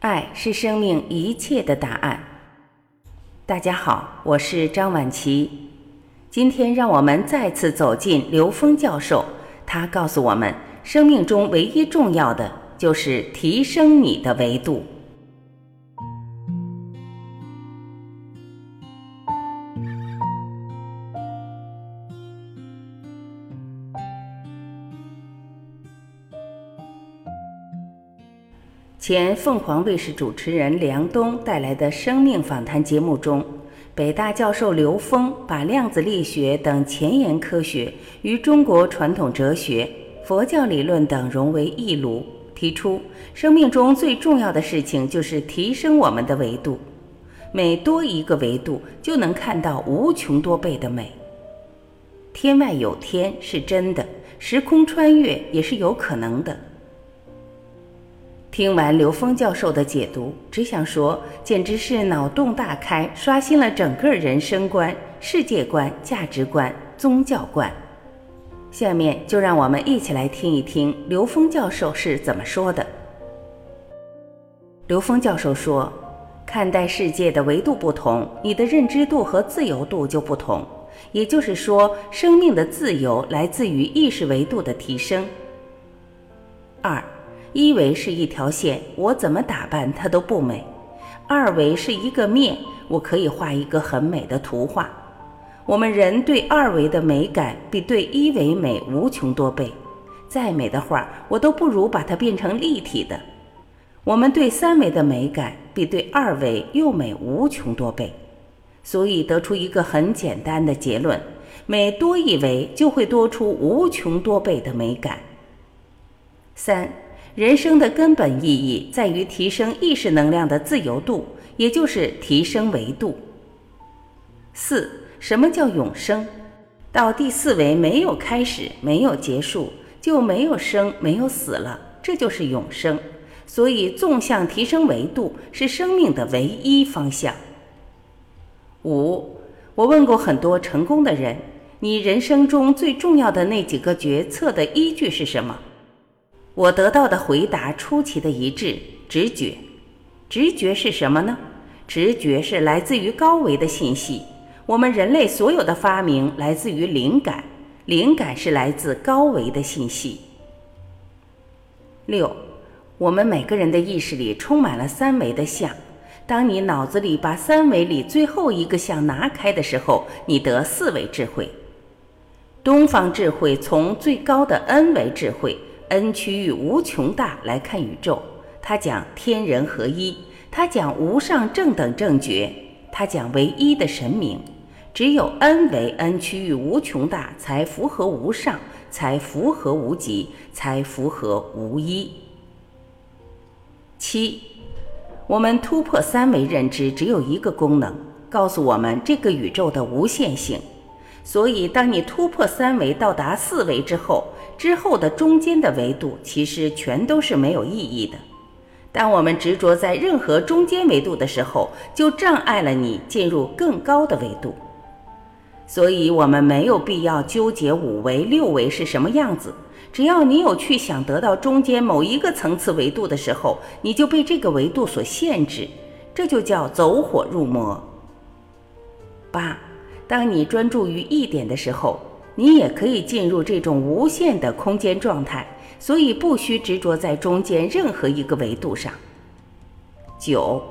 爱是生命一切的答案。大家好，我是张晚琪。今天让我们再次走进刘峰教授，他告诉我们，生命中唯一重要的就是提升你的维度。前凤凰卫视主持人梁冬带来的生命访谈节目中，北大教授刘峰把量子力学等前沿科学与中国传统哲学、佛教理论等融为一炉，提出生命中最重要的事情就是提升我们的维度，每多一个维度，就能看到无穷多倍的美。天外有天是真的，时空穿越也是有可能的。听完刘峰教授的解读，只想说，简直是脑洞大开，刷新了整个人生观、世界观、价值观、宗教观。下面就让我们一起来听一听刘峰教授是怎么说的。刘峰教授说：“看待世界的维度不同，你的认知度和自由度就不同。也就是说，生命的自由来自于意识维度的提升。”二。一维是一条线，我怎么打扮它都不美；二维是一个面，我可以画一个很美的图画。我们人对二维的美感比对一维美无穷多倍，再美的画我都不如把它变成立体的。我们对三维的美感比对二维又美无穷多倍，所以得出一个很简单的结论：每多一维就会多出无穷多倍的美感。三。人生的根本意义在于提升意识能量的自由度，也就是提升维度。四，什么叫永生？到第四维没有开始，没有结束，就没有生，没有死了，这就是永生。所以，纵向提升维度是生命的唯一方向。五，我问过很多成功的人，你人生中最重要的那几个决策的依据是什么？我得到的回答出奇的一致，直觉。直觉是什么呢？直觉是来自于高维的信息。我们人类所有的发明来自于灵感，灵感是来自高维的信息。六，我们每个人的意识里充满了三维的像。当你脑子里把三维里最后一个像拿开的时候，你得四维智慧。东方智慧从最高的 N 维智慧。N 区域无穷大来看宇宙，他讲天人合一，他讲无上正等正觉，他讲唯一的神明。只有 N 为 N 区域无穷大，才符合无上，才符合无极，才符合无一。七，我们突破三维认知只有一个功能，告诉我们这个宇宙的无限性。所以，当你突破三维到达四维之后，之后的中间的维度其实全都是没有意义的。当我们执着在任何中间维度的时候，就障碍了你进入更高的维度。所以，我们没有必要纠结五维、六维是什么样子。只要你有去想得到中间某一个层次维度的时候，你就被这个维度所限制，这就叫走火入魔。八。当你专注于一点的时候，你也可以进入这种无限的空间状态，所以不需执着在中间任何一个维度上。九，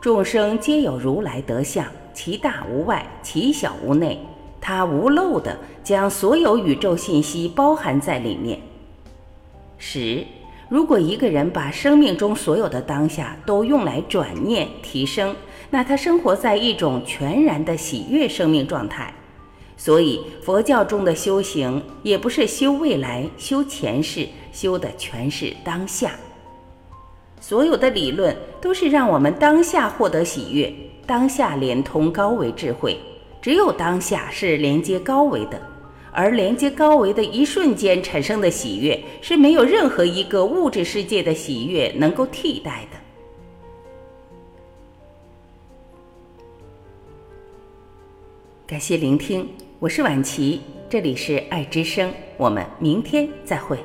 众生皆有如来德相，其大无外，其小无内，它无漏的将所有宇宙信息包含在里面。十，如果一个人把生命中所有的当下都用来转念提升。那他生活在一种全然的喜悦生命状态，所以佛教中的修行也不是修未来、修前世，修的全是当下。所有的理论都是让我们当下获得喜悦，当下连通高维智慧，只有当下是连接高维的，而连接高维的一瞬间产生的喜悦，是没有任何一个物质世界的喜悦能够替代的。感谢聆听，我是婉琪，这里是爱之声，我们明天再会。